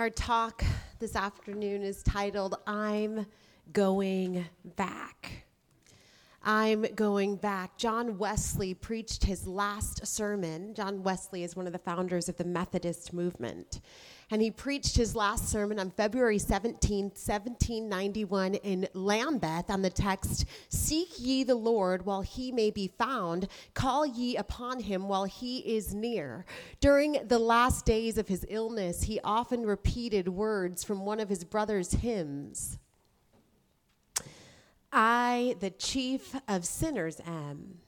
Our talk this afternoon is titled I'm Going Back. I'm going back. John Wesley preached his last sermon. John Wesley is one of the founders of the Methodist movement. And he preached his last sermon on February 17, 1791, in Lambeth on the text Seek ye the Lord while he may be found, call ye upon him while he is near. During the last days of his illness, he often repeated words from one of his brother's hymns. I, the chief of sinners, am,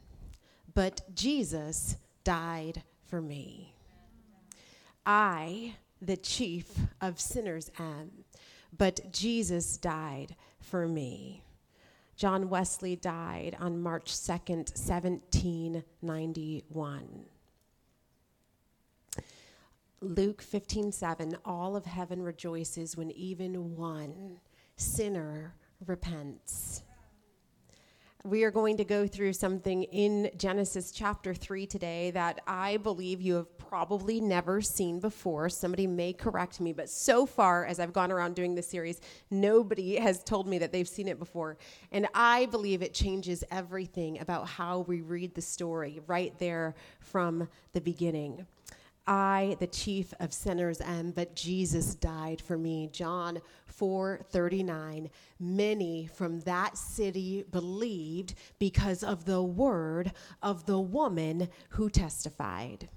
but Jesus died for me. I, the chief of sinners am, but Jesus died for me. John Wesley died on March 2nd, 1791. Luke 15:7 All of heaven rejoices when even one sinner repents. We are going to go through something in Genesis chapter 3 today that I believe you have probably never seen before. Somebody may correct me, but so far as I've gone around doing this series, nobody has told me that they've seen it before. And I believe it changes everything about how we read the story right there from the beginning. I, the chief of sinners, am, but Jesus died for me. John 4 39. Many from that city believed because of the word of the woman who testified.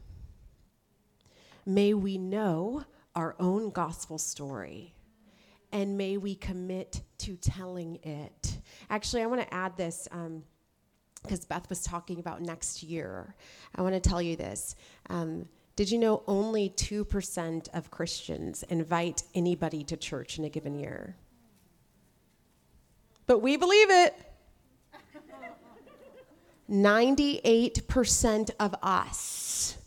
May we know our own gospel story and may we commit to telling it. Actually, I want to add this. because um, Beth was talking about next year. I want to tell you this. Um, did you know only 2% of Christians invite anybody to church in a given year? But we believe it. 98% of us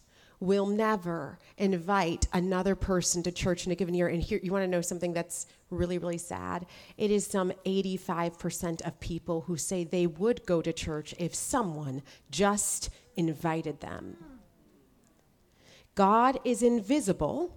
will never invite another person to church in a given year. And here, you want to know something that's really, really sad? It is some 85% of people who say they would go to church if someone just invited them. God is invisible.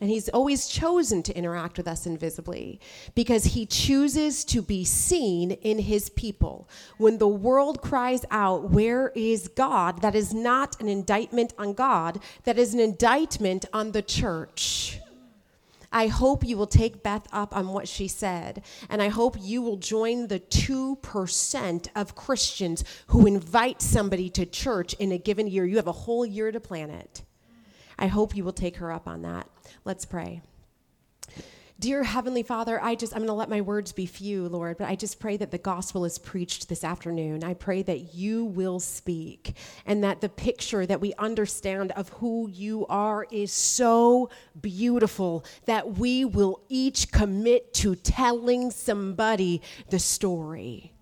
And he's always chosen to interact with us invisibly because he chooses to be seen in his people. When the world cries out, Where is God? That is not an indictment on God, that is an indictment on the church. I hope you will take Beth up on what she said, and I hope you will join the 2% of Christians who invite somebody to church in a given year. You have a whole year to plan it. I hope you will take her up on that. Let's pray. Dear Heavenly Father, I just, I'm going to let my words be few, Lord, but I just pray that the gospel is preached this afternoon. I pray that you will speak and that the picture that we understand of who you are is so beautiful that we will each commit to telling somebody the story.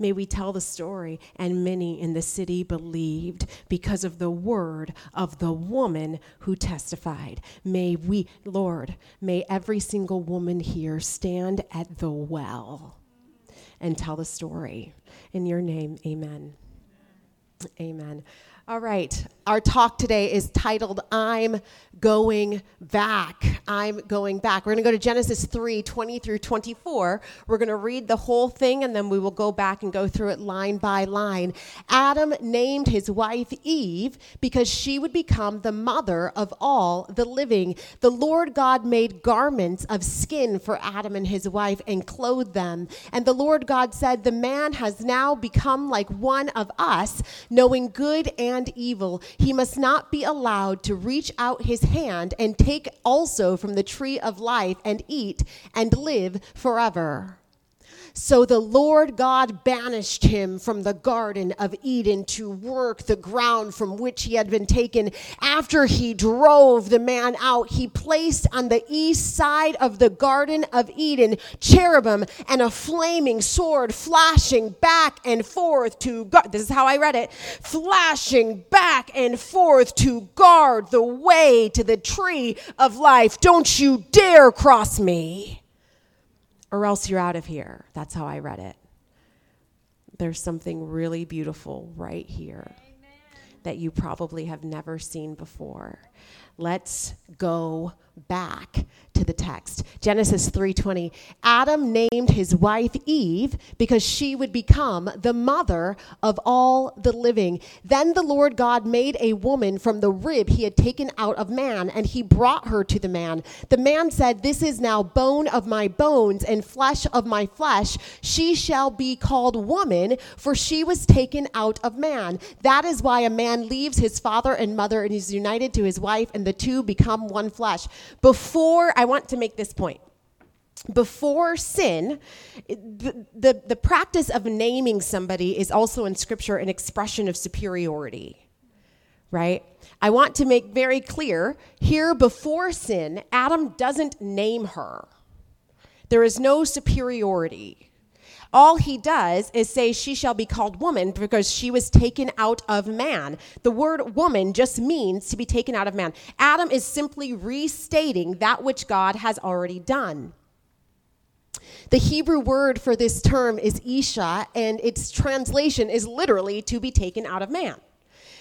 May we tell the story. And many in the city believed because of the word of the woman who testified. May we, Lord, may every single woman here stand at the well and tell the story. In your name, amen. Amen. All right. Our talk today is titled I'm Going Back. I'm Going Back. We're going to go to Genesis 3 20 through 24. We're going to read the whole thing and then we will go back and go through it line by line. Adam named his wife Eve because she would become the mother of all the living. The Lord God made garments of skin for Adam and his wife and clothed them. And the Lord God said, The man has now become like one of us, knowing good and evil, he must not be allowed to reach out his hand and take also from the tree of life and eat and live forever. So the Lord God banished him from the Garden of Eden to work the ground from which he had been taken. After he drove the man out, he placed on the east side of the Garden of Eden cherubim and a flaming sword flashing back and forth to guard. This is how I read it flashing back and forth to guard the way to the tree of life. Don't you dare cross me or else you're out of here. That's how I read it. There's something really beautiful right here Amen. that you probably have never seen before. Let's go back to the text. Genesis 3:20. Adam named his wife Eve because she would become the mother of all the living. Then the Lord God made a woman from the rib he had taken out of man and he brought her to the man. The man said, "This is now bone of my bones and flesh of my flesh. She shall be called woman, for she was taken out of man." That is why a man leaves his father and mother and is united to his wife and the two become one flesh. Before I want to make this point. Before sin, the, the, the practice of naming somebody is also in Scripture an expression of superiority, right? I want to make very clear here before sin, Adam doesn't name her. There is no superiority. All he does is say, She shall be called woman because she was taken out of man. The word woman just means to be taken out of man. Adam is simply restating that which God has already done. The Hebrew word for this term is Isha, and its translation is literally to be taken out of man.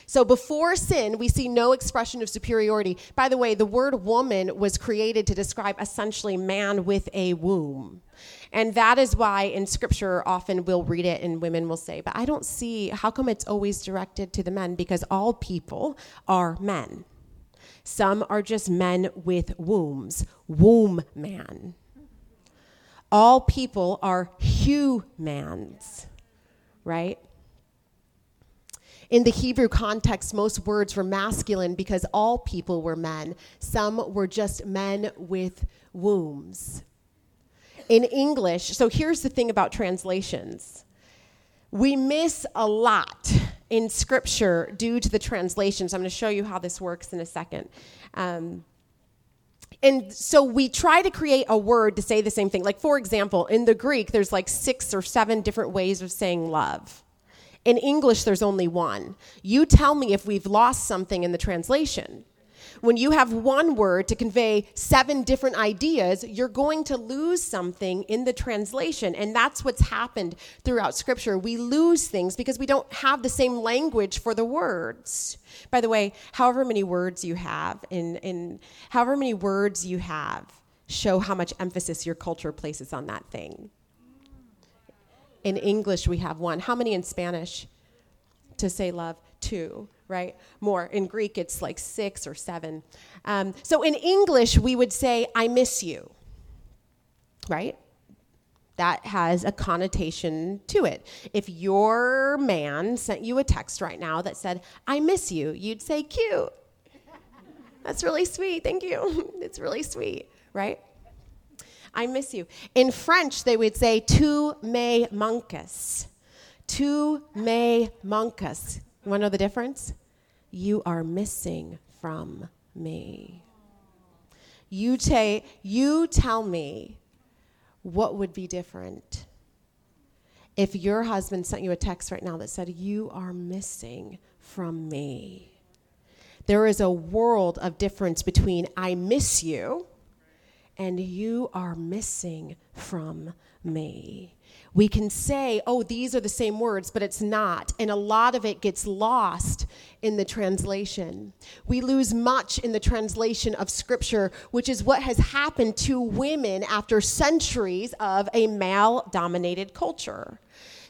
So before sin, we see no expression of superiority. By the way, the word woman was created to describe essentially man with a womb. And that is why in scripture, often we'll read it and women will say, But I don't see how come it's always directed to the men? Because all people are men. Some are just men with wombs, womb man. All people are humans, right? In the Hebrew context, most words were masculine because all people were men. Some were just men with wombs in English, so here's the thing about translations we miss a lot in scripture due to the translations. I'm going to show you how this works in a second. Um, and so we try to create a word to say the same thing. Like, for example, in the Greek, there's like six or seven different ways of saying love. In English, there's only one. You tell me if we've lost something in the translation when you have one word to convey seven different ideas, you're going to lose something in the translation. And that's what's happened throughout Scripture. We lose things because we don't have the same language for the words. By the way, however many words you have, in, in however many words you have, show how much emphasis your culture places on that thing. In English, we have one. How many in Spanish to say love? Two right? More. In Greek, it's like six or seven. Um, so in English, we would say, I miss you, right? That has a connotation to it. If your man sent you a text right now that said, I miss you, you'd say, cute. That's really sweet. Thank you. it's really sweet, right? I miss you. In French, they would say, tu me manques. Tu me manques. You want to know the difference? You are missing from me. You, ta- you tell me what would be different if your husband sent you a text right now that said, You are missing from me. There is a world of difference between I miss you and you are missing from me we can say, oh, these are the same words, but it's not. And a lot of it gets lost in the translation. We lose much in the translation of Scripture, which is what has happened to women after centuries of a male dominated culture.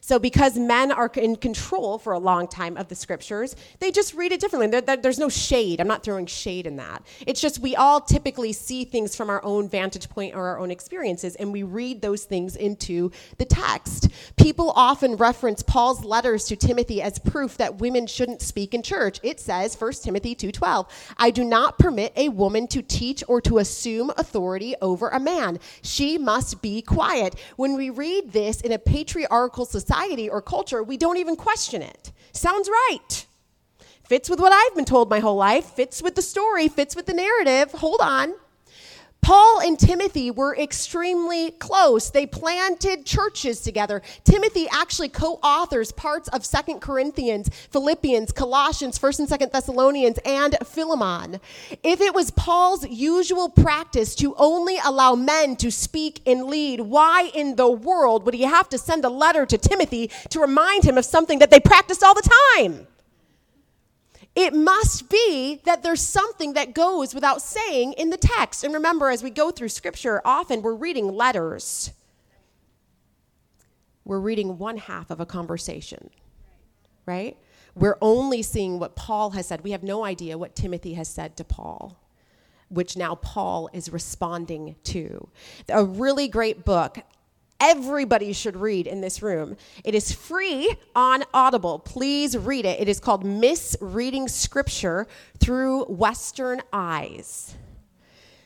So, because men are in control for a long time of the scriptures, they just read it differently. There, there's no shade. I'm not throwing shade in that. It's just we all typically see things from our own vantage point or our own experiences, and we read those things into the text. People often reference Paul's letters to Timothy as proof that women shouldn't speak in church. It says, 1 Timothy 2:12, "I do not permit a woman to teach or to assume authority over a man. She must be quiet." When we read this in a patriarchal society, society or culture, we don't even question it. Sounds right. Fits with what I've been told my whole life, fits with the story, fits with the narrative. Hold on. Paul and Timothy were extremely close. They planted churches together. Timothy actually co-authors parts of Second Corinthians, Philippians, Colossians, 1st and 2nd Thessalonians, and Philemon. If it was Paul's usual practice to only allow men to speak and lead, why in the world would he have to send a letter to Timothy to remind him of something that they practiced all the time? It must be that there's something that goes without saying in the text. And remember, as we go through scripture, often we're reading letters. We're reading one half of a conversation, right? We're only seeing what Paul has said. We have no idea what Timothy has said to Paul, which now Paul is responding to. A really great book everybody should read in this room. It is free on Audible. Please read it. It is called Misreading Scripture Through Western Eyes.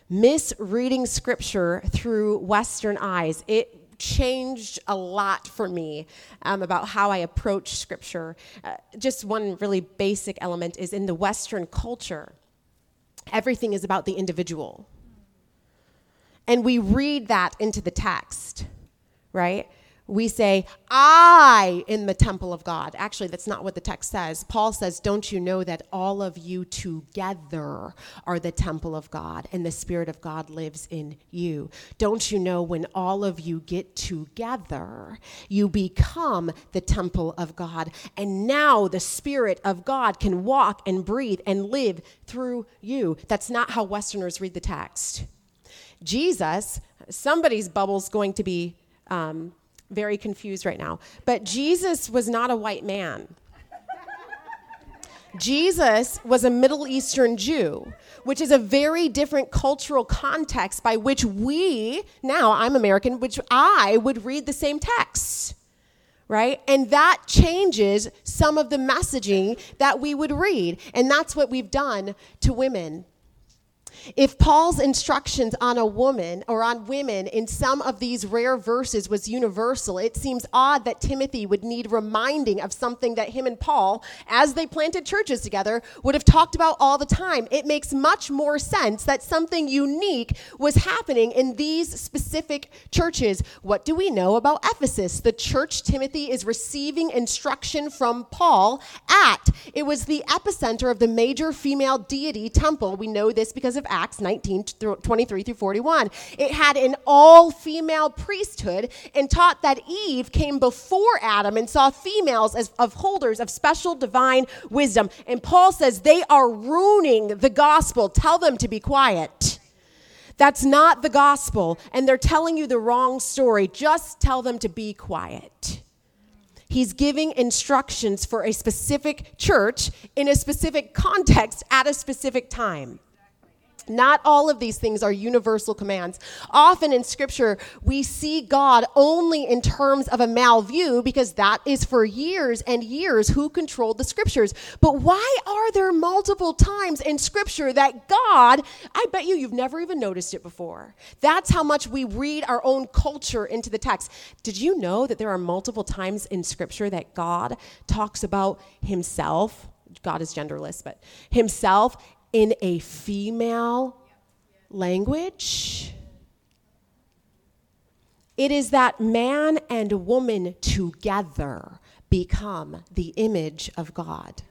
Misreading Scripture Through Western Eyes. It changed a lot for me um, about how I approach Scripture. Uh, just one really basic element is in the Western culture, everything is about the individual. And we read that into the text right? We say, I in the temple of God. Actually, that's not what the text says. Paul says, Don't you know that all of you together are the temple of God and the Spirit of God lives in you? Don't you know when all of you get together, you become the temple of God? And now the Spirit of God can walk and breathe and live through you. That's not how Westerners read the text. Jesus, somebody's bubble's going to be um, very confused right now. But Jesus was not a white man. Jesus was a Middle Eastern Jew, which is a very different cultural context by which we, now I'm American, which I would read the same text, right? And that changes some of the messaging that we would read. And that's what we've done to women if Paul's instructions on a woman or on women in some of these rare verses was universal, it seems odd that Timothy would need reminding of something that him and Paul, as they planted churches together, would have talked about all the time. It makes much more sense that something unique was happening in these specific churches. What do we know about Ephesus? The church Timothy is receiving instruction from Paul at. It was the epicenter of the major female deity temple. We know this because of Acts 19 23 through 41. It had an all female priesthood and taught that Eve came before Adam and saw females as of holders of special divine wisdom. And Paul says they are ruining the gospel. Tell them to be quiet. That's not the gospel, and they're telling you the wrong story. Just tell them to be quiet. He's giving instructions for a specific church in a specific context at a specific time. Not all of these things are universal commands. Often in scripture, we see God only in terms of a male view because that is for years and years who controlled the scriptures. But why are there multiple times in scripture that God, I bet you you've never even noticed it before. That's how much we read our own culture into the text. Did you know that there are multiple times in scripture that God talks about himself? God is genderless, but himself in a female language. It is that man and woman together become the image of God.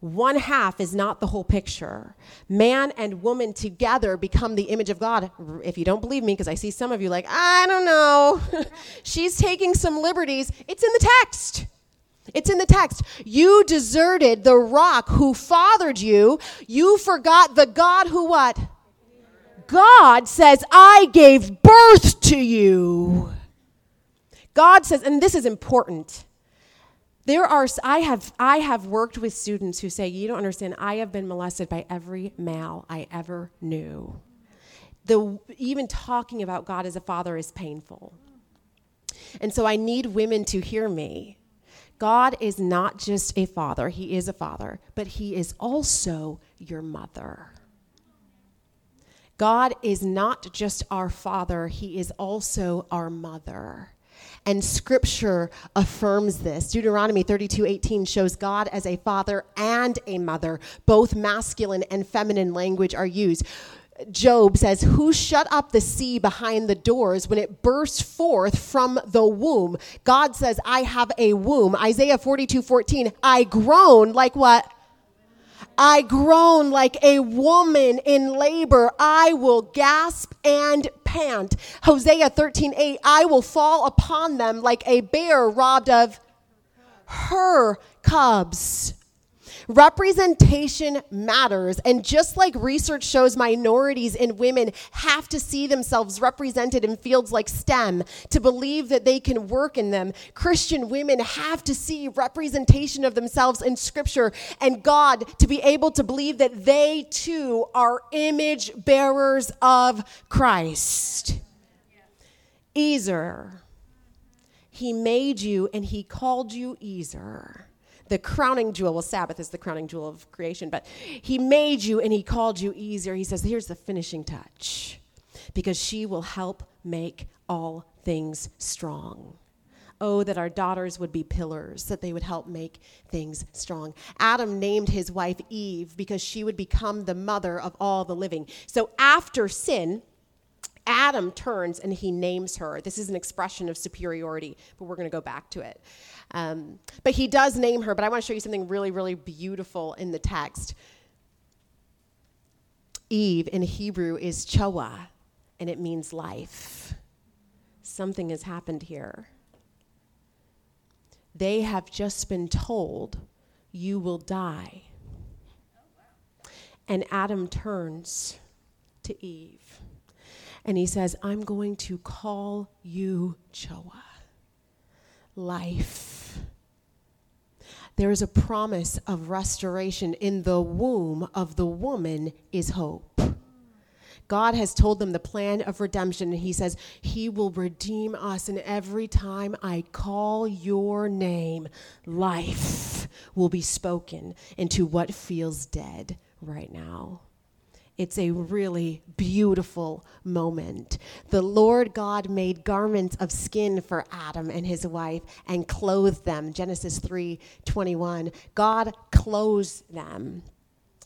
One half is not the whole picture. Man and woman together become the image of God. If you don't believe me, because I see some of you like, I don't know, she's taking some liberties. It's in the text. It's in the text. You deserted the rock who fathered you. You forgot the God who what? God says, I gave birth to you. God says, and this is important. There are I have I have worked with students who say, "You don't understand. I have been molested by every male I ever knew." The even talking about God as a father is painful. And so I need women to hear me God is not just a father, He is a father, but He is also your mother. God is not just our father, He is also our mother. And scripture affirms this. Deuteronomy 32 18 shows God as a father and a mother. Both masculine and feminine language are used. Job says, Who shut up the sea behind the doors when it burst forth from the womb? God says, I have a womb. Isaiah 42 14, I groan like what? I groan like a woman in labor. I will gasp and pant. Hosea 13 8, I will fall upon them like a bear robbed of her cubs. Representation matters. And just like research shows minorities and women have to see themselves represented in fields like STEM to believe that they can work in them, Christian women have to see representation of themselves in Scripture and God to be able to believe that they too are image bearers of Christ. Ezer. He made you and he called you Ezer the crowning jewel. Well, Sabbath is the crowning jewel of creation, but He made you and He called you Ezer. He says, here's the finishing touch because she will help make all things strong. Oh, that our daughters would be pillars, that they would help make things strong. Adam named his wife Eve because she would become the mother of all the living. So after sin, Adam turns and he names her. This is an expression of superiority, but we're going to go back to it. Um, but he does name her, but I want to show you something really, really beautiful in the text. Eve in Hebrew is Choah, and it means life. Something has happened here. They have just been told, You will die. And Adam turns to Eve and he says, I'm going to call you Choah, life. There is a promise of restoration in the womb of the woman is hope. God has told them the plan of redemption, and He says, He will redeem us. And every time I call your name, life will be spoken into what feels dead right now. It's a really beautiful moment. The Lord God made garments of skin for Adam and his wife and clothed them. Genesis 3:21. God clothes them.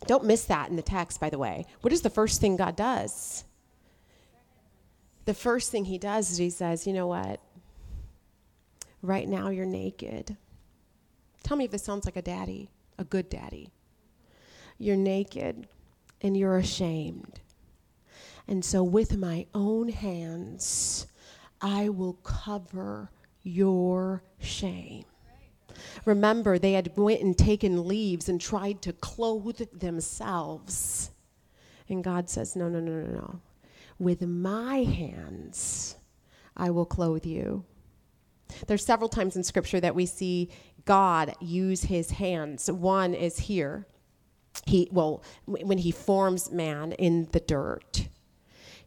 Don't miss that in the text, by the way. What is the first thing God does? The first thing he does is he says, You know what? Right now you're naked. Tell me if this sounds like a daddy, a good daddy. You're naked and you're ashamed. And so, with my own hands, I will cover your shame. Remember, they had went and taken leaves and tried to clothe themselves. And God says, No, no, no, no, no. With my hands, I will clothe you. There's several times in Scripture that we see God use his hands. One is here he well when he forms man in the dirt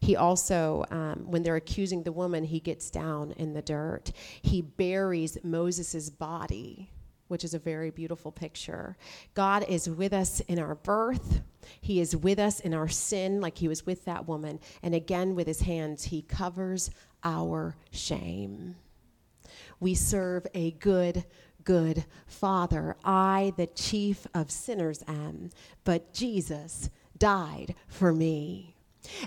he also um, when they're accusing the woman he gets down in the dirt. He buries moses' body which is a very beautiful picture. God is with us in our birth. He is with us in our sin like he was with that woman. And again with his hands he covers our shame. We serve a good good Father. I, the chief of sinners, am, but Jesus died for me.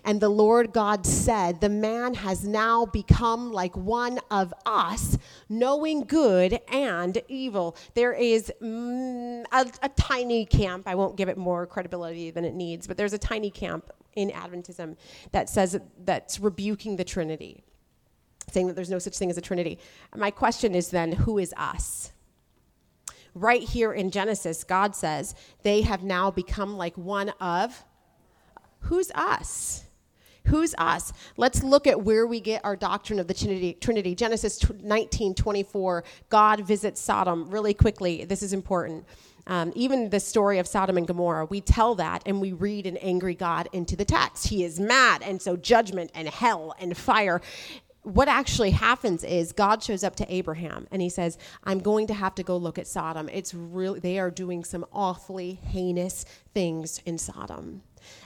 And the Lord God said, The man has now become like one of us, knowing good and evil. There is mm, a, a, tiny camp, I won't give it more credibility than it needs, but there's a tiny camp in Adventism that says that's rebuking the Trinity, saying that there's no such thing as a Trinity. My question is then, who is us? Right here in Genesis, God says, they have now become like one of. Who's us? Who's us? Let's look at where we get our doctrine of the Trinity. Trinity. Genesis 19 24, God visits Sodom really quickly. This is important. Um, even the story of Sodom and Gomorrah, we tell that and we read an angry God into the text. He is mad, and so judgment and hell and fire what actually happens is God shows up to Abraham and he says, I'm going to have to go look at Sodom. It's really, they are doing some awfully heinous things in Sodom.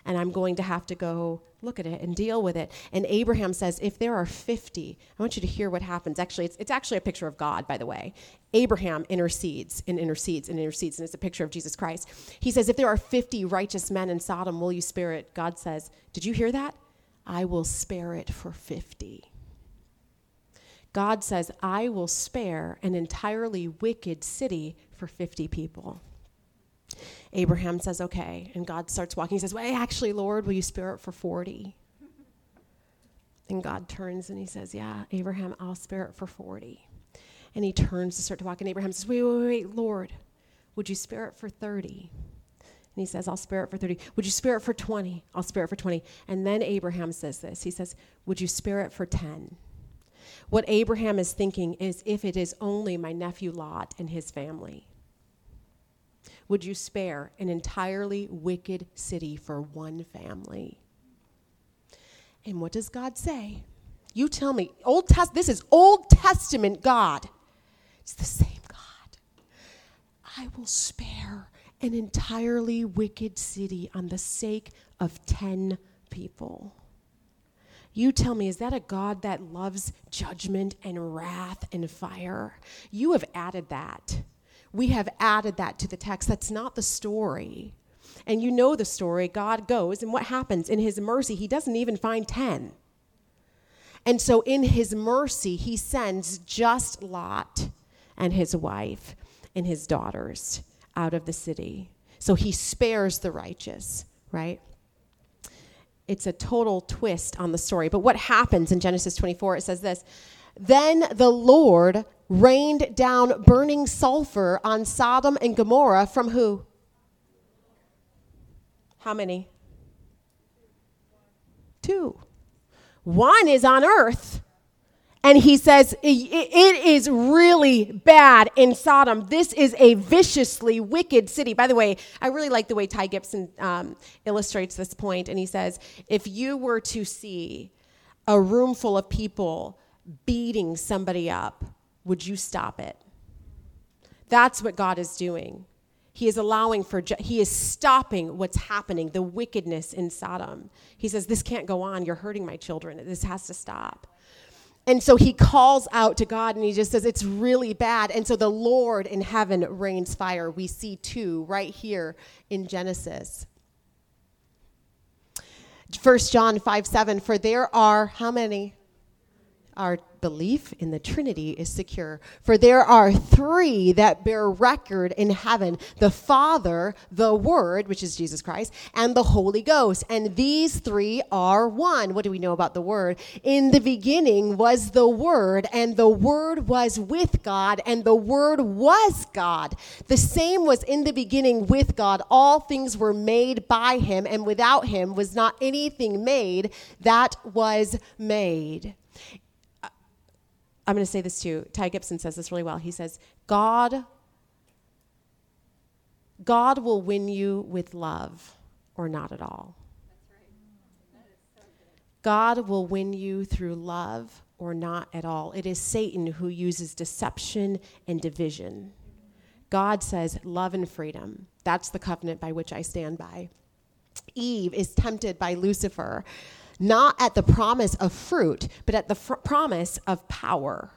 And I'm going to have to go look at it and deal with it. And Abraham says, if there are 50, I want you to hear what happens. Actually, it's, it's actually a picture of God, by the way. Abraham intercedes and intercedes and intercedes, and it's a picture of Jesus Christ. He says, if there are 50 righteous men in Sodom, will you spare it? God says, Did you hear that? I will spare it for 50. God says, I will spare an entirely wicked city for 50 people. Abraham says, okay. And God starts walking. He says, well, actually, Lord, will you spare it for 40? And God turns and he says, yeah, Abraham, I'll spare it for 40. And he turns to start to walk. And Abraham says, wait, wait, wait, Lord, Would you spare it for 30? And he says, I'll spare it for 30. Would you spare it for 20? I'll spare it for 20. And then Abraham says this He says, Would you spare it for 10? What Abraham is thinking is if it is only my nephew Lot and his family, would you spare an entirely wicked city for one family? And what does God say? You tell me. Old Test this is Old Testament God. It's the same God. I will spare an entirely wicked city on the sake of 10 people. You tell me, is that a God that loves judgment and wrath and fire? You have added that. We have added that to the text. That's not the story. And you know the story. God goes, and what happens? In his mercy, he doesn't even find 10. And so, in his mercy, he sends just Lot and his wife and his daughters out of the city. So he spares the righteous, right? It's a total twist on the story. But what happens in Genesis 24? It says this Then the Lord rained down burning sulfur on Sodom and Gomorrah from who? How many? Two. One is on earth, and he says, It is really bad in Sodom. This is a viciously wicked city. By the way, I really like the way Ty Gibson um, illustrates this point. And he says, If you were to see a room full of people beating somebody up, would you stop it? That's what God is doing. He is allowing for, he is stopping what's happening, the wickedness in Sodom. He says, This can't go on. You're hurting my children. This has to stop. And so he calls out to God and he just says, It's really bad. And so the Lord in heaven rains fire. We see two right here in Genesis. 1 John 5 7, for there are how many? Are belief in the Trinity is secure. For there are three that bear record in heaven the Father, the Word, which is Jesus Christ, and the Holy Ghost. And these three are one. What do we know about the Word? In the beginning was the Word, and the Word was with God, and the Word was God. The same was in the beginning with God. All things were made by Him, and without Him was not anything made that was made. I'm going to say this too. Ty Gibson says this really well. He says, God, God will win you with love or not at all. God will win you through love or not at all. It is Satan who uses deception and division. God says love and freedom. That's the covenant by which I stand by. Eve is tempted by Lucifer not at the promise of fruit, but at the fr- promise of power.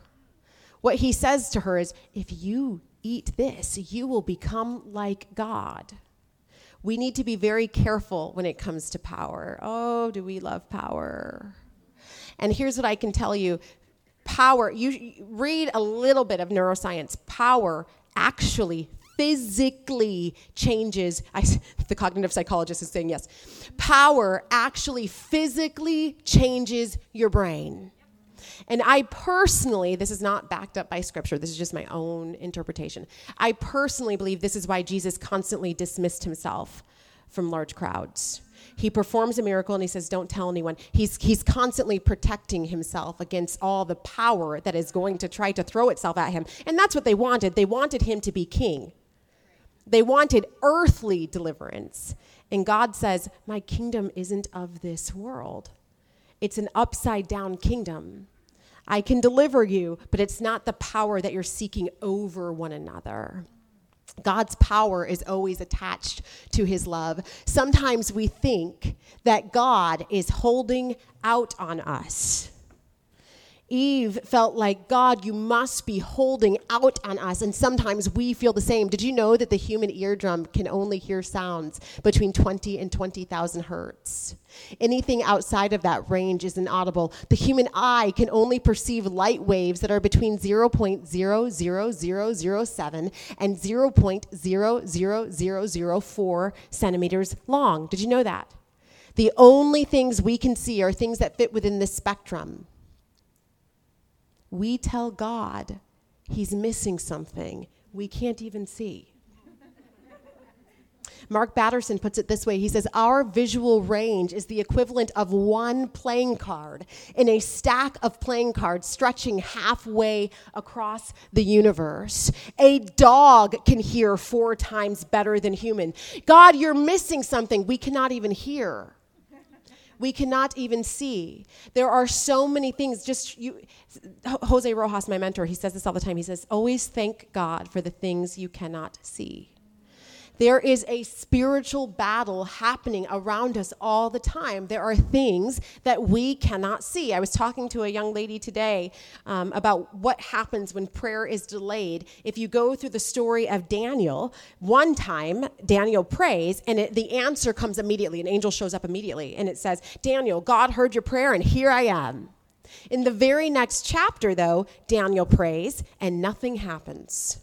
What he says to her is, if you eat this, you will become like God. We need to be very careful when it comes to power. Oh, do we love power? And here's what I can tell you power, you read a little bit of neuroscience. Power actually physically changes. I, the cognitive psychologist is saying yes. Power actually physically changes your brain. And I personally, this is not backed up by scripture, this is just my own interpretation. I personally believe this is why Jesus constantly dismissed himself from large crowds. He performs a miracle and he says, Don't tell anyone. He's, he's constantly protecting himself against all the power that is going to try to throw itself at him. And that's what they wanted. They wanted him to be king. They wanted earthly deliverance. And God says, My kingdom isn't of this world, it's an upside down kingdom. I can deliver you, but it's not the power that you're seeking over one another. God's power is always attached to his love. Sometimes we think that God is holding out on us Eve felt like, God, you must be holding out on us. And sometimes we feel the same. Did you know that the human eardrum can only hear sounds between 20 and 20,000 hertz? Anything outside of that range is inaudible. The human eye can only perceive light waves that are between 0.00007 and 0.00004 centimeters long. Did you know that? The only things we can see are things that fit within this spectrum we tell God he's missing something we can't even see. Mark Batterson puts it this way he says, Our visual range is the equivalent of one playing card in a stack of playing cards stretching halfway across the universe. A dog can hear four times better than human. God, you're missing something we cannot even hear we cannot even see. There are so many things. Just you, Jose Rojas, my mentor, he says this all the time. He says, always thank God for the things you cannot see. There is a spiritual battle happening around us all the time. There are things that we cannot see. I was talking to a young lady today um, about what happens when prayer is delayed. If you go through the story of Daniel, one time Daniel prays and it, the answer comes immediately. An angel shows up immediately and it says, Daniel, God heard your prayer and here I am. In the very next chapter, though, Daniel prays and nothing happens.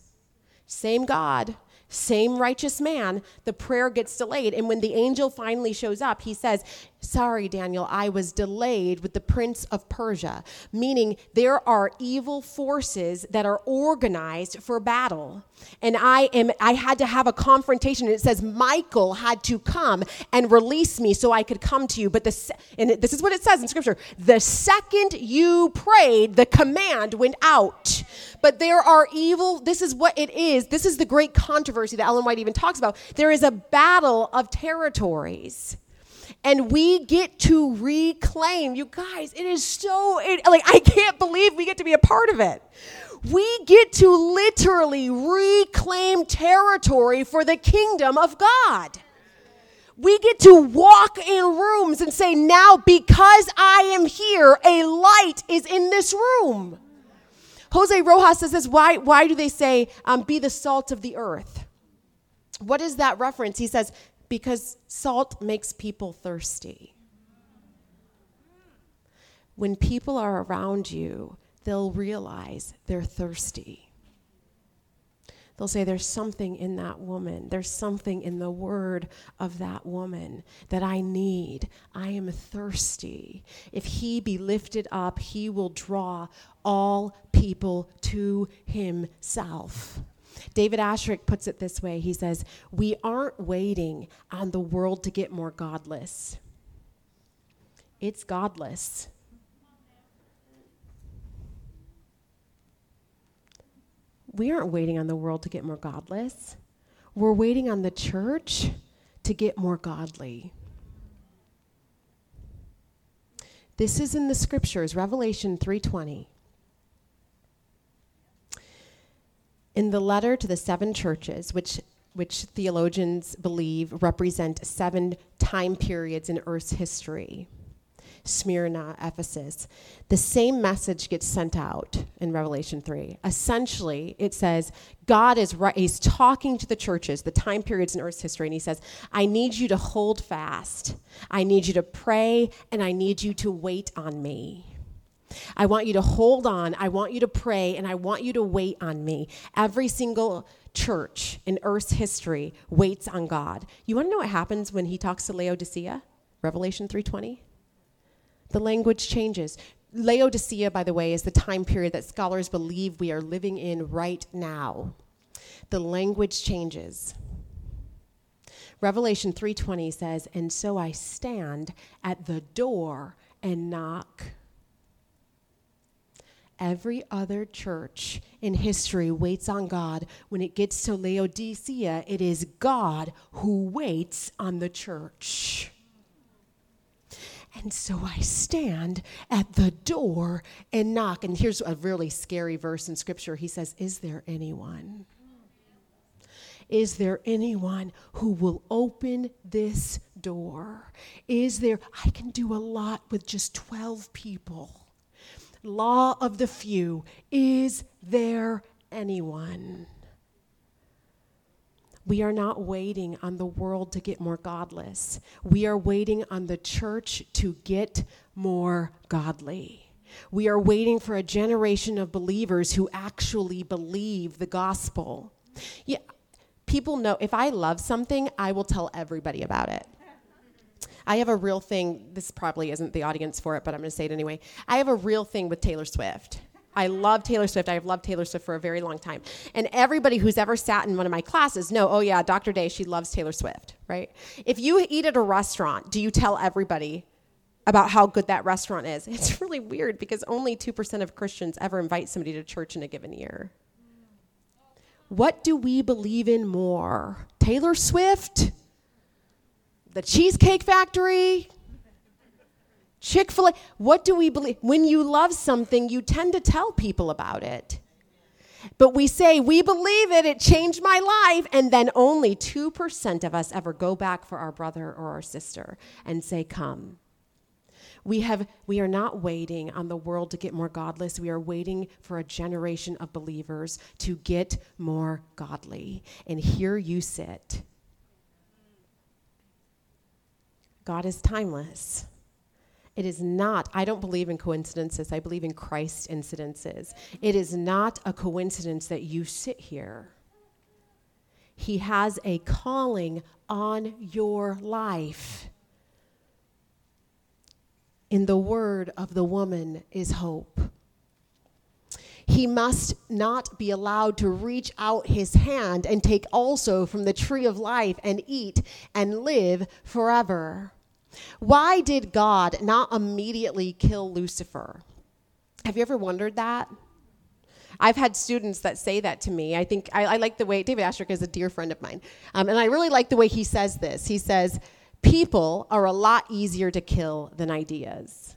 Same God, same righteous man, the prayer gets delayed. And when the angel finally shows up, he says, Sorry, Daniel, I was delayed with the prince of Persia, meaning there are evil forces that are organized for battle. And I am I had to have a confrontation. And it says Michael had to come and release me so I could come to you. But the and this is what it says in scripture. The second you prayed, the command went out. But there are evil, this is what it is. This is the great controversy that Ellen White even talks about. There is a battle of territories and we get to reclaim. You guys, it is so, it, like, I can't believe we get to be a part of it. We get to literally reclaim territory for the kingdom of God. We get to walk in rooms and say, now because I am here, a light is in this room. Jose Rojas says this why, why do they say, um, be the salt of the earth? What is that reference? He says, because salt makes people thirsty. When people are around you, they'll realize they're thirsty. They'll say, There's something in that woman. There's something in the word of that woman that I need. I am thirsty. If he be lifted up, he will draw all people to himself. David Asscherick puts it this way he says, We aren't waiting on the world to get more godless, it's godless. We aren't waiting on the world to get more godless. We're waiting on the church to get more godly. This is in the scriptures, Revelation 3:20. In the letter to the seven churches, which, which theologians believe represent seven time periods in Earth's history, Smyrna, Ephesus, the same message gets sent out in Revelation 3. Essentially, it says God is right, he's talking to the churches, the time periods in Earth's history, and he says, I need you to hold fast. I need you to pray, and I need you to wait on me. I want you to hold on. I want you to pray, and I want you to wait on me. Every single church in Earth's history waits on God. You want to know what happens when he talks to Laodicea? Revelation 3:20. The language changes. Laodicea, by the way, is the time period that scholars believe we are living in right now. The language changes. Revelation 3:20 says, "And so I stand at the door and knock." Every other church in history waits on God. When it gets to Laodicea, it is God who waits on the church. And so I stand at the door and knock. And here's a really scary verse in scripture. He says, Is there anyone? Is there anyone who will open this door? Is there, I can do a lot with just 12 people law of the few. Is there anyone? We are not waiting on the world to get more godless. We are waiting on the church to get more godly. We are waiting for a generation of believers who actually believe the gospel. Yeah, people know if I love something, I will tell everybody about it. I have a real thing. This probably isn't the audience for it, but I'm going to say it anyway. I have a real thing with Taylor Swift. I love Taylor Swift. I've loved Taylor Swift for a very long time. And everybody who's ever sat in one of my classes know, oh, yeah, Dr. Day, she loves Taylor Swift, right? If you eat at a restaurant, do you tell everybody about how good that restaurant is? It's really weird because only 2% of Christians ever invite somebody to church in a given year. What do we believe in more? Taylor Swift? The Cheesecake Factory? Chick fil A. What do we believe? When you love something, you tend to tell people about it. But we say, we believe it, it changed my life. And then only 2% of us ever go back for our brother or our sister and say, come. We, have, we are not waiting on the world to get more godless. We are waiting for a generation of believers to get more godly. And here you sit. God is timeless. It is not, I don't believe in coincidences. I believe in Christ incidences. It is not a coincidence that you sit here. He has a calling on your life. In the word of the woman is hope. He must not be allowed to reach out his hand and take also from the tree of life and eat and live forever. Why did God not immediately kill Lucifer? Have you ever wondered that? I've had students that say that to me. I think I, I like the way David Asscherick is a dear friend of mine, um, and I really like the way he says this. He says, "People are a lot easier to kill than ideas."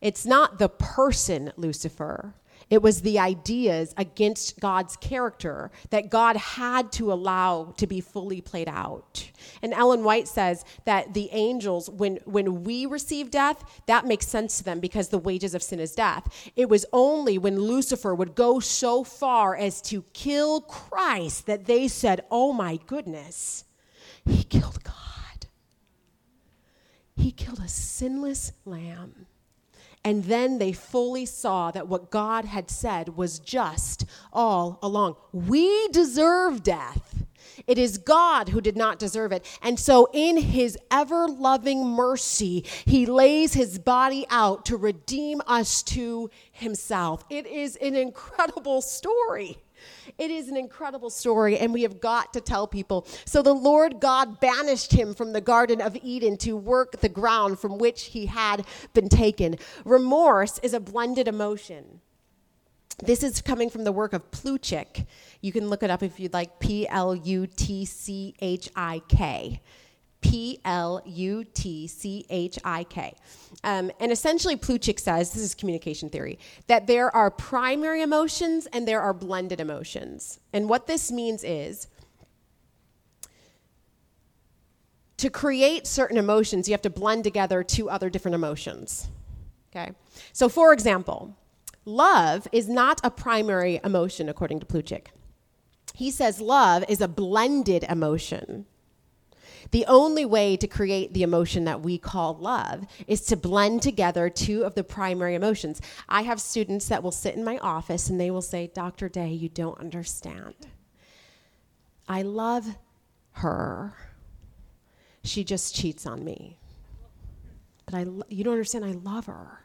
It's not the person, Lucifer. It was the ideas against God's character that God had to allow to be fully played out. And Ellen White says that the angels, when, when we receive death, that makes sense to them because the wages of sin is death. It was only when Lucifer would go so far as to kill Christ that they said, Oh my goodness, he killed God. He killed a sinless lamb. And then they fully saw that what God had said was just all along. We deserve death. It is God who did not deserve it. And so, in his ever loving mercy, he lays his body out to redeem us to himself. It is an incredible story. It is an incredible story, and we have got to tell people. So the Lord God banished him from the Garden of Eden to work the ground from which he had been taken. Remorse is a blended emotion. This is coming from the work of Plutchik. You can look it up if you'd like P L U T C H I K. P L U T C H I K. Um, and essentially, Plutchik says this is communication theory that there are primary emotions and there are blended emotions. And what this means is to create certain emotions, you have to blend together two other different emotions. Okay? So, for example, love is not a primary emotion, according to Plutchik. He says love is a blended emotion. The only way to create the emotion that we call love is to blend together two of the primary emotions. I have students that will sit in my office and they will say, Dr. Day, you don't understand. I love her. She just cheats on me. But I, you don't understand, I love her.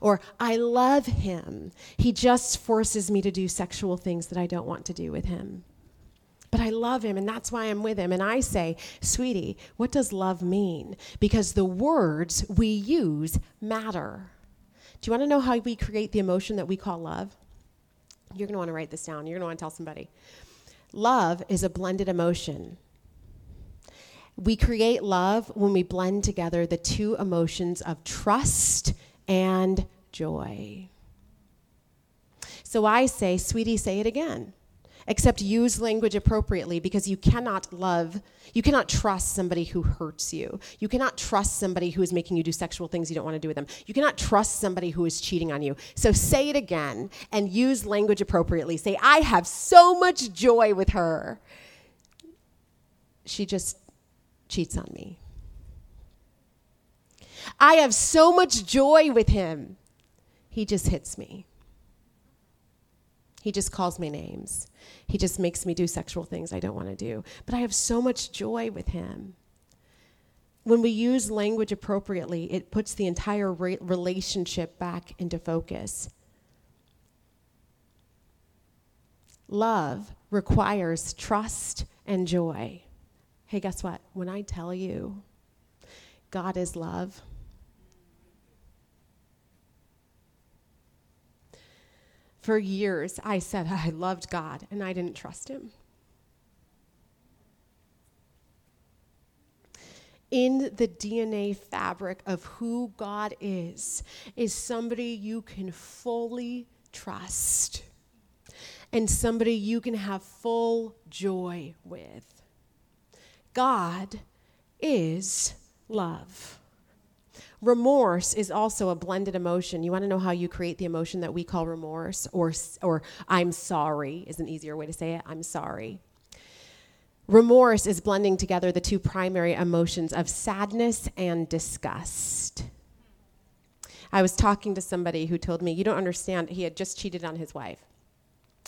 Or, I love him. He just forces me to do sexual things that I don't want to do with him but I love him and that's why I'm with him. And I say, sweetie, what does love mean? Because the words we use matter. Do you want to know how we create the emotion that we call love? You're going to want to write this down. You're going to want to tell somebody. Love is a blended emotion. We create love when we blend together the two emotions of trust and joy. So I say, sweetie, say it again except use language appropriately because you cannot love, you cannot trust somebody who hurts you. You cannot trust somebody who is making you do sexual things you don't want to do with them. You cannot trust somebody who is cheating on you. So say it again and use language appropriately. Say, I have so much joy with her. She just cheats on me. I have so much joy with him. He just hits me. He just calls me names. He just makes me do sexual things I don't want to do. But I have so much joy with him. When we use language appropriately, it puts the entire relationship back into focus. Love requires trust and joy. Hey, guess what? When I tell you God is love, for years I said I loved God and I didn't trust Him. in the DNA fabric of who God is, is somebody you can fully trust and somebody you can have full joy with. God is love. Remorse is also a blended emotion. You want to know how you create the emotion that we call remorse or or I'm sorry is an easier way to say it. I'm sorry. Remorse is blending together the two primary emotions of sadness and disgust. I was talking to somebody who told me, You don't understand. He had just cheated on his wife.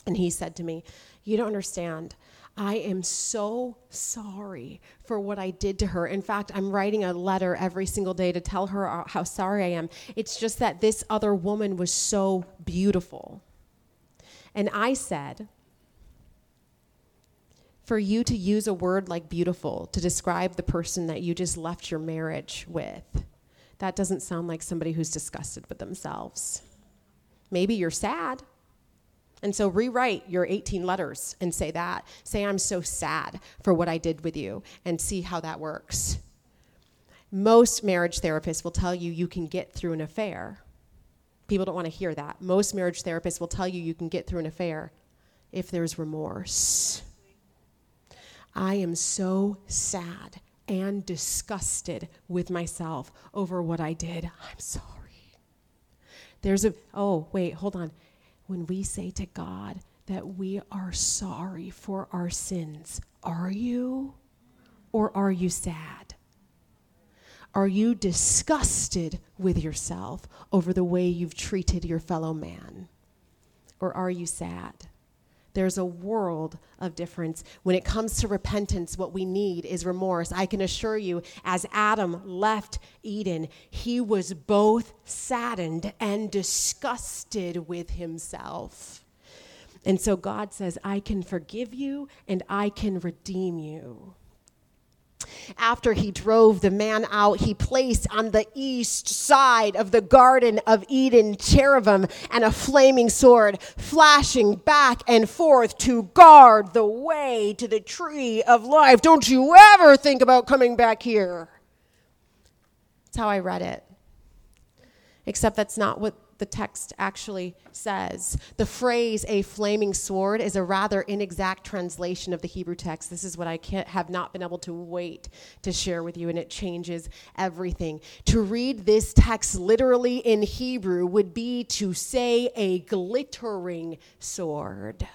And he said to me, You don't understand. I am so sorry for what I did to her. In fact, I'm writing a letter every single day to tell her uh, how sorry I am. It's just that this other woman was so beautiful. And I said, for you to use a word like beautiful to describe the person that you just left your marriage with, that doesn't sound like somebody who's disgusted with themselves. Maybe you're sad. And so rewrite your 18 letters and say that. Say, I'm so sad for what I did with you, and see how that works. Most marriage therapists will tell you you can get through an affair. People don't want to hear that. Most marriage therapists will tell you you can get through an affair if there's remorse. I am so sad and disgusted with myself over what I did. I'm sorry. There's a, oh, wait, hold on. When we say to God that we are sorry for our sins, are you or are you sad? Are you disgusted with yourself over the way you've treated your fellow man? Or are you sad? There's a world of difference. When it comes to repentance, what we need is remorse. I can assure you, as Adam left Eden, he was both saddened and disgusted with himself. And so God says, I can forgive you and I can redeem you. After he drove the man out, he placed on the east side of the Garden of Eden cherubim and a flaming sword, flashing back and forth to guard the way to the tree of life. Don't you ever think about coming back here. That's how I read it. Except that's not what the text actually says. The phrase a flaming sword is a rather inexact translation of the Hebrew text. This is what I have not been able to wait to share with you, and it changes everything. To read this text literally in Hebrew would be to say a glittering sword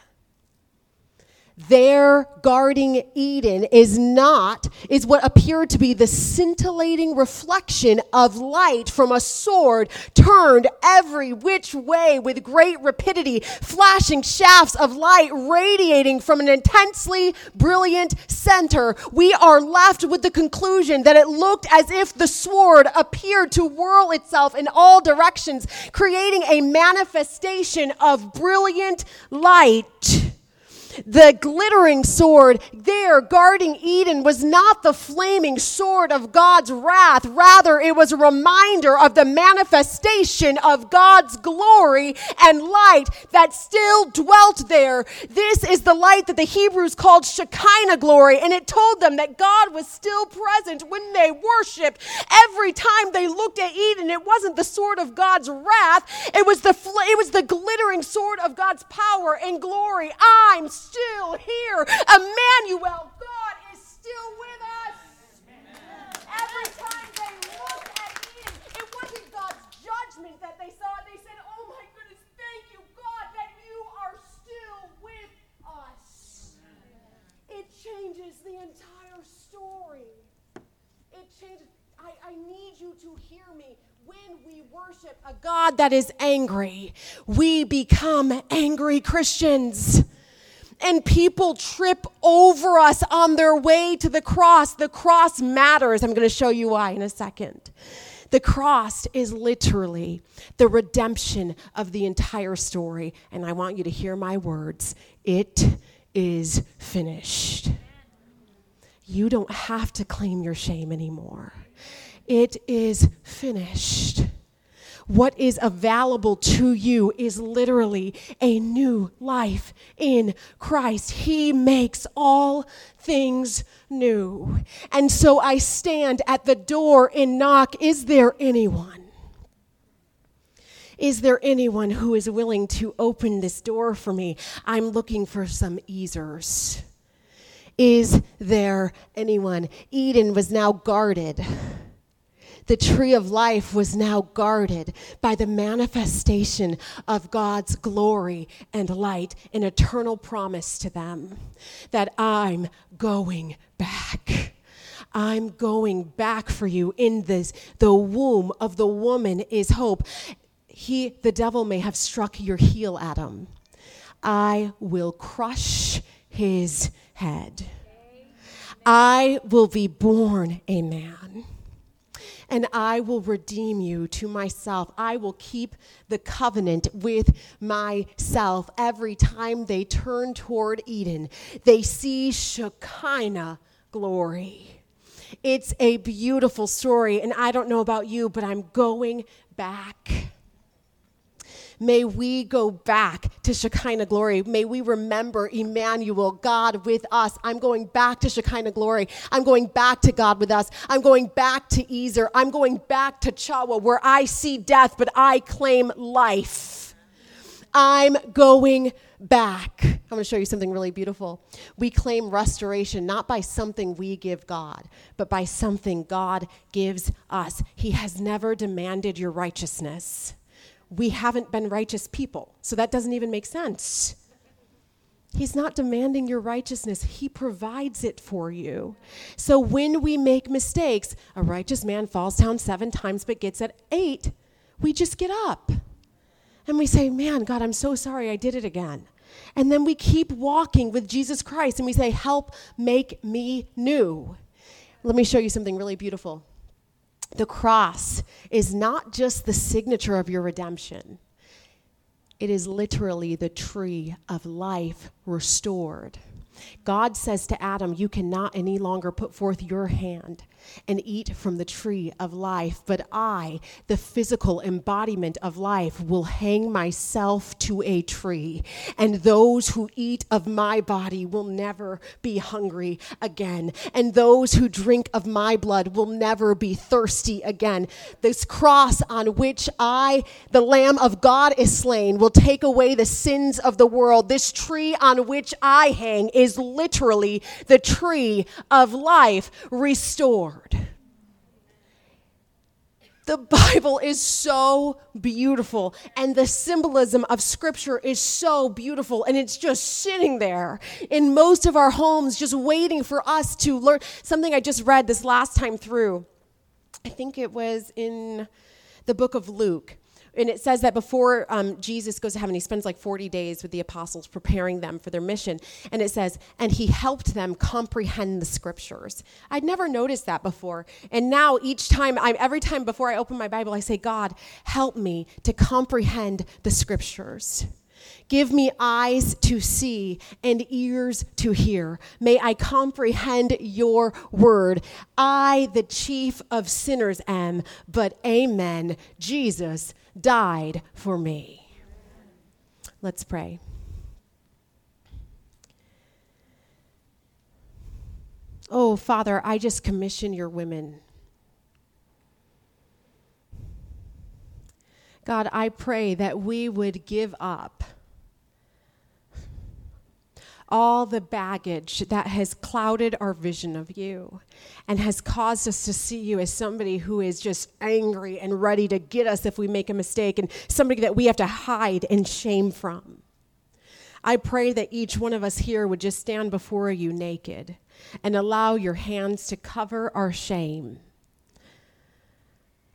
there guarding Eden is not, is what appeared to be the scintillating reflection of light from a sword turned every which way with great rapidity, flashing shafts of light radiating from an intensely brilliant center. We are left with the conclusion that it looked as if the sword appeared to whirl itself in all directions, creating a manifestation of brilliant light. The glittering sword there guarding Eden was not the flaming sword of God's wrath. Rather, it was a reminder of the manifestation of God's glory and light that still dwelt there. This is the light that the Hebrews called Shekinah glory, and it told them that God was still present when they worshiped. Every time they looked at Eden, it wasn't the sword of God's wrath, it was the, fl- it was the glittering sword of God's power and glory. I'm still here. Emmanuel, God is still with us. Every time they looked at Eden, it wasn't God's judgment that they saw. They said, Oh my goodness, thank you, God, that you are still with us. It changes the entire story. It changes. I, I need you to hear me when we worship a God that is angry, we become angry Christians and people trip over us on their way to the cross. The cross matters. I'm going to show you why in a second. The cross is literally the redemption of the entire story. And I want you to hear my words it is finished. You don't have to claim your shame anymore. It is finished. What is available to you is literally a new life in Christ. He makes all things new. And so I stand at the door and knock. Is there anyone? Is there anyone who is willing to open this door for me? I'm looking for some Ezers. Is there anyone? Eden was now guarded the tree of life was now guarded by the manifestation of God's glory and light, an eternal promise to them that I'm going back. I'm going back for you in this. The womb of the woman is hope. He, the devil, may have struck your heel, Adam. I will crush his head. I will be born a man and I will redeem you to myself. I will keep the covenant with myself. Every time they turn toward Eden, they see Shekinah glory. It's a beautiful story, and I don't know about you, but I'm going back May we go back to Shekinah glory. May we remember Emmanuel, God with us. I'm going back to Shekinah glory. I'm going back to God with us. I'm going back to Ezer. I'm going back to Chawa where I see death, but I claim life. I'm going back. I'm going to show you something really beautiful. We claim restoration not by something we give God, but by something God gives us. He has never demanded your righteousness we haven't been righteous people. So that doesn't even make sense. He's not demanding your righteousness, He provides it for you. So when we make mistakes, a righteous man falls down seven times but gets at eight, we just get up and we say, Man, God, I'm so sorry I did it again. And then we keep walking with Jesus Christ and we say, Help make me new. Let me show you something really beautiful. The cross is not just the signature of your redemption, it is literally the tree of life restored. God says to Adam, You cannot any longer put forth your hand and eat from the tree of life, but I, the physical embodiment of life, will hang myself to a tree, and those who eat of my body will never be hungry again, and those who drink of my blood will never be thirsty again. This cross on which I, the Lamb of God, is slain will take away the sins of the world. This tree on which I hang is literally the tree of life restored. The Bible is so beautiful, and the symbolism of Scripture is so beautiful, and it's just sitting there in most of our homes, just waiting for us to learn. Something I just read this last time through, I think it was in the book of Luke and it says that before um, Jesus goes to heaven, he spends like 40 days with the apostles preparing them for their mission. And it says, and he helped them comprehend the scriptures. I'd never noticed that before. And now each time, I, every time before I open my Bible, I say, God, help me to comprehend the scriptures. Give me eyes to see and ears to hear. May I comprehend your word. I, the chief of sinners, am, but amen. Jesus died for me. Let's pray. Oh, Father, I just commission your women. God, I pray that we would give up all the baggage that has clouded our vision of you and has caused us to see you as somebody who is just angry and ready to get us if we make a mistake and somebody that we have to hide and shame from. I pray that each one of us here would just stand before you naked and allow your hands to cover our shame.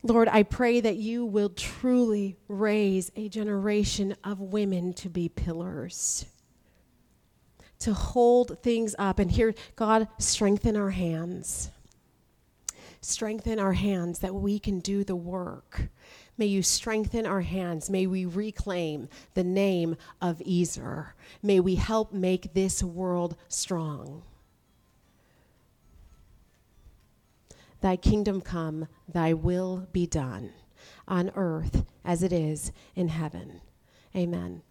Lord, I pray that you will truly raise a generation of women to be pillars to hold things up. And here, God, strengthen our hands. Strengthen our hands that we can do the work. May you strengthen our hands. May we reclaim the name of Ezer. May we help make this world strong. Thy kingdom come, thy will be done, on earth as it is in heaven. Amen.